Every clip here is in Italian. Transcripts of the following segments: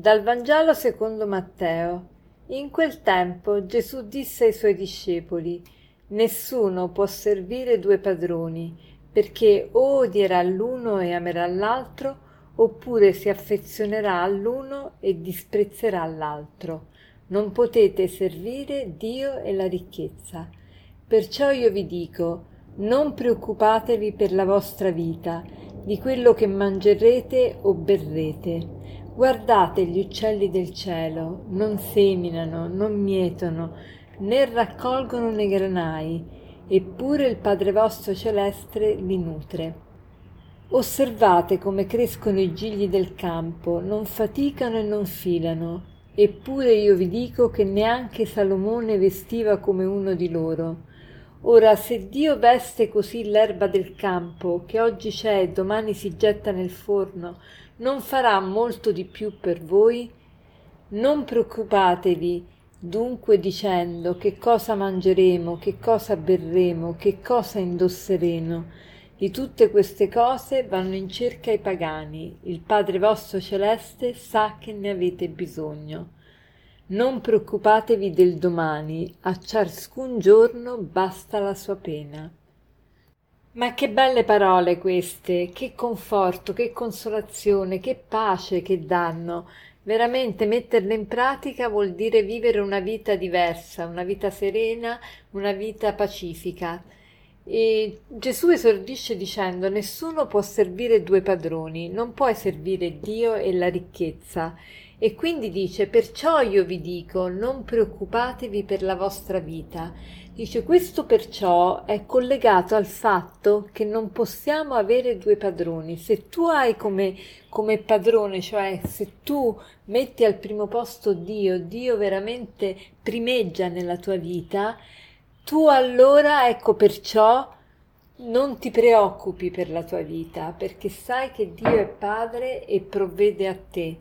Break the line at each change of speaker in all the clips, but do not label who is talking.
Dal Vangelo secondo Matteo. In quel tempo Gesù disse ai suoi discepoli Nessuno può servire due padroni, perché o odierà l'uno e amerà l'altro, oppure si affezionerà all'uno e disprezzerà l'altro. Non potete servire Dio e la ricchezza. Perciò io vi dico, non preoccupatevi per la vostra vita, di quello che mangerete o berrete Guardate gli uccelli del cielo, non seminano, non mietono, né raccolgono nei granai, eppure il Padre vostro celeste li nutre. Osservate come crescono i gigli del campo, non faticano e non filano, eppure io vi dico che neanche Salomone vestiva come uno di loro. Ora, se Dio veste così l'erba del campo, che oggi c'è e domani si getta nel forno, non farà molto di più per voi? Non preoccupatevi dunque dicendo che cosa mangeremo, che cosa berremo, che cosa indosseremo. Di tutte queste cose vanno in cerca i pagani. Il Padre vostro celeste sa che ne avete bisogno. Non preoccupatevi del domani, a ciascun giorno basta la sua pena. Ma che belle parole queste, che conforto, che consolazione, che pace che danno. Veramente metterle in pratica vuol dire vivere una vita diversa, una vita serena, una vita pacifica. E Gesù esordisce dicendo nessuno può servire due padroni, non puoi servire Dio e la ricchezza. E quindi dice perciò io vi dico non preoccupatevi per la vostra vita Dice questo perciò è collegato al fatto che non possiamo avere due padroni. Se tu hai come, come padrone, cioè se tu metti al primo posto Dio, Dio veramente primeggia nella tua vita, tu allora ecco perciò non ti preoccupi per la tua vita, perché sai che Dio è Padre e provvede a te.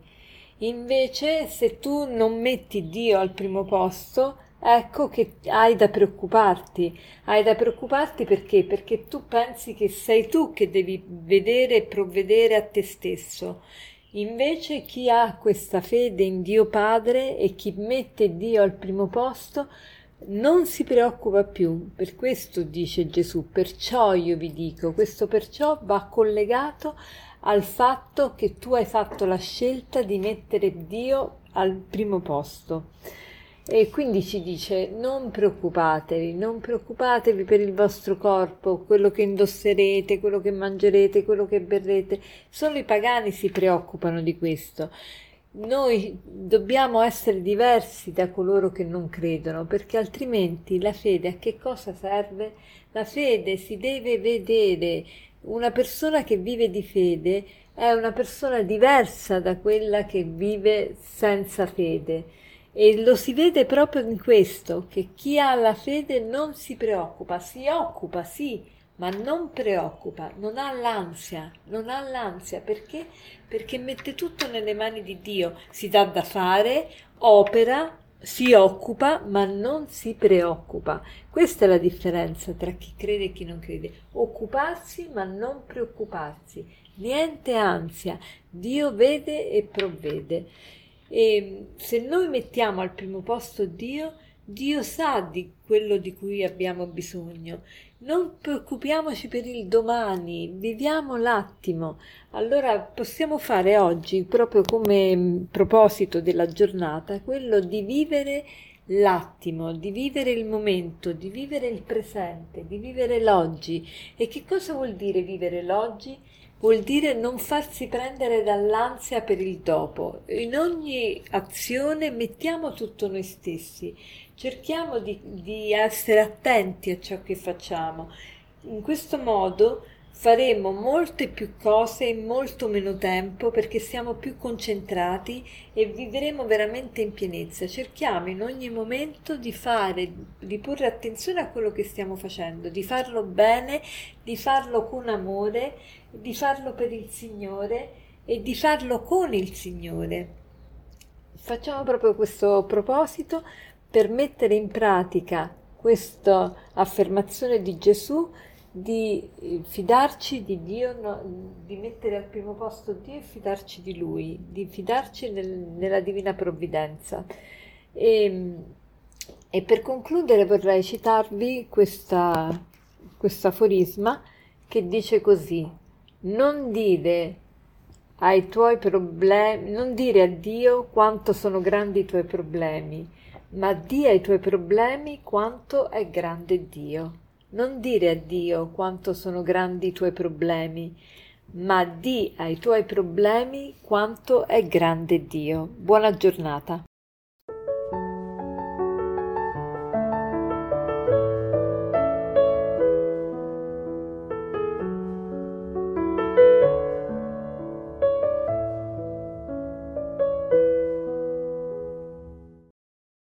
Invece, se tu non metti Dio al primo posto, ecco che hai da preoccuparti. Hai da preoccuparti perché? Perché tu pensi che sei tu che devi vedere e provvedere a te stesso. Invece chi ha questa fede in Dio Padre e chi mette Dio al primo posto non si preoccupa più. Per questo dice Gesù, perciò io vi dico, questo perciò va collegato al fatto che tu hai fatto la scelta di mettere Dio al primo posto. E quindi ci dice non preoccupatevi, non preoccupatevi per il vostro corpo, quello che indosserete, quello che mangerete, quello che berrete. Solo i pagani si preoccupano di questo. Noi dobbiamo essere diversi da coloro che non credono, perché altrimenti la fede a che cosa serve? La fede si deve vedere. Una persona che vive di fede è una persona diversa da quella che vive senza fede. E lo si vede proprio in questo, che chi ha la fede non si preoccupa, si occupa, sì, ma non preoccupa, non ha l'ansia, non ha l'ansia. Perché? Perché mette tutto nelle mani di Dio, si dà da fare, opera, si occupa, ma non si preoccupa. Questa è la differenza tra chi crede e chi non crede. Occuparsi, ma non preoccuparsi. Niente ansia. Dio vede e provvede. E se noi mettiamo al primo posto Dio, Dio sa di quello di cui abbiamo bisogno. Non preoccupiamoci per il domani, viviamo l'attimo. Allora possiamo fare oggi, proprio come proposito della giornata, quello di vivere l'attimo, di vivere il momento, di vivere il presente, di vivere l'oggi. E che cosa vuol dire vivere l'oggi? Vuol dire non farsi prendere dall'ansia per il dopo. In ogni azione mettiamo tutto noi stessi, cerchiamo di, di essere attenti a ciò che facciamo. In questo modo faremo molte più cose in molto meno tempo perché siamo più concentrati e vivremo veramente in pienezza. Cerchiamo in ogni momento di fare, di porre attenzione a quello che stiamo facendo, di farlo bene, di farlo con amore, di farlo per il Signore e di farlo con il Signore. Facciamo proprio questo proposito per mettere in pratica questa affermazione di Gesù di eh, fidarci di Dio, no, di mettere al primo posto Dio e fidarci di Lui, di fidarci nel, nella divina provvidenza. E, ehm, e, per concludere vorrei citarvi questa, questo aforisma che dice così, non dire ai tuoi problemi, non dire a Dio quanto sono grandi i tuoi problemi, ma di ai tuoi problemi quanto è grande Dio. Non dire a Dio quanto sono grandi i tuoi problemi, ma di ai tuoi problemi quanto è grande Dio. Buona giornata.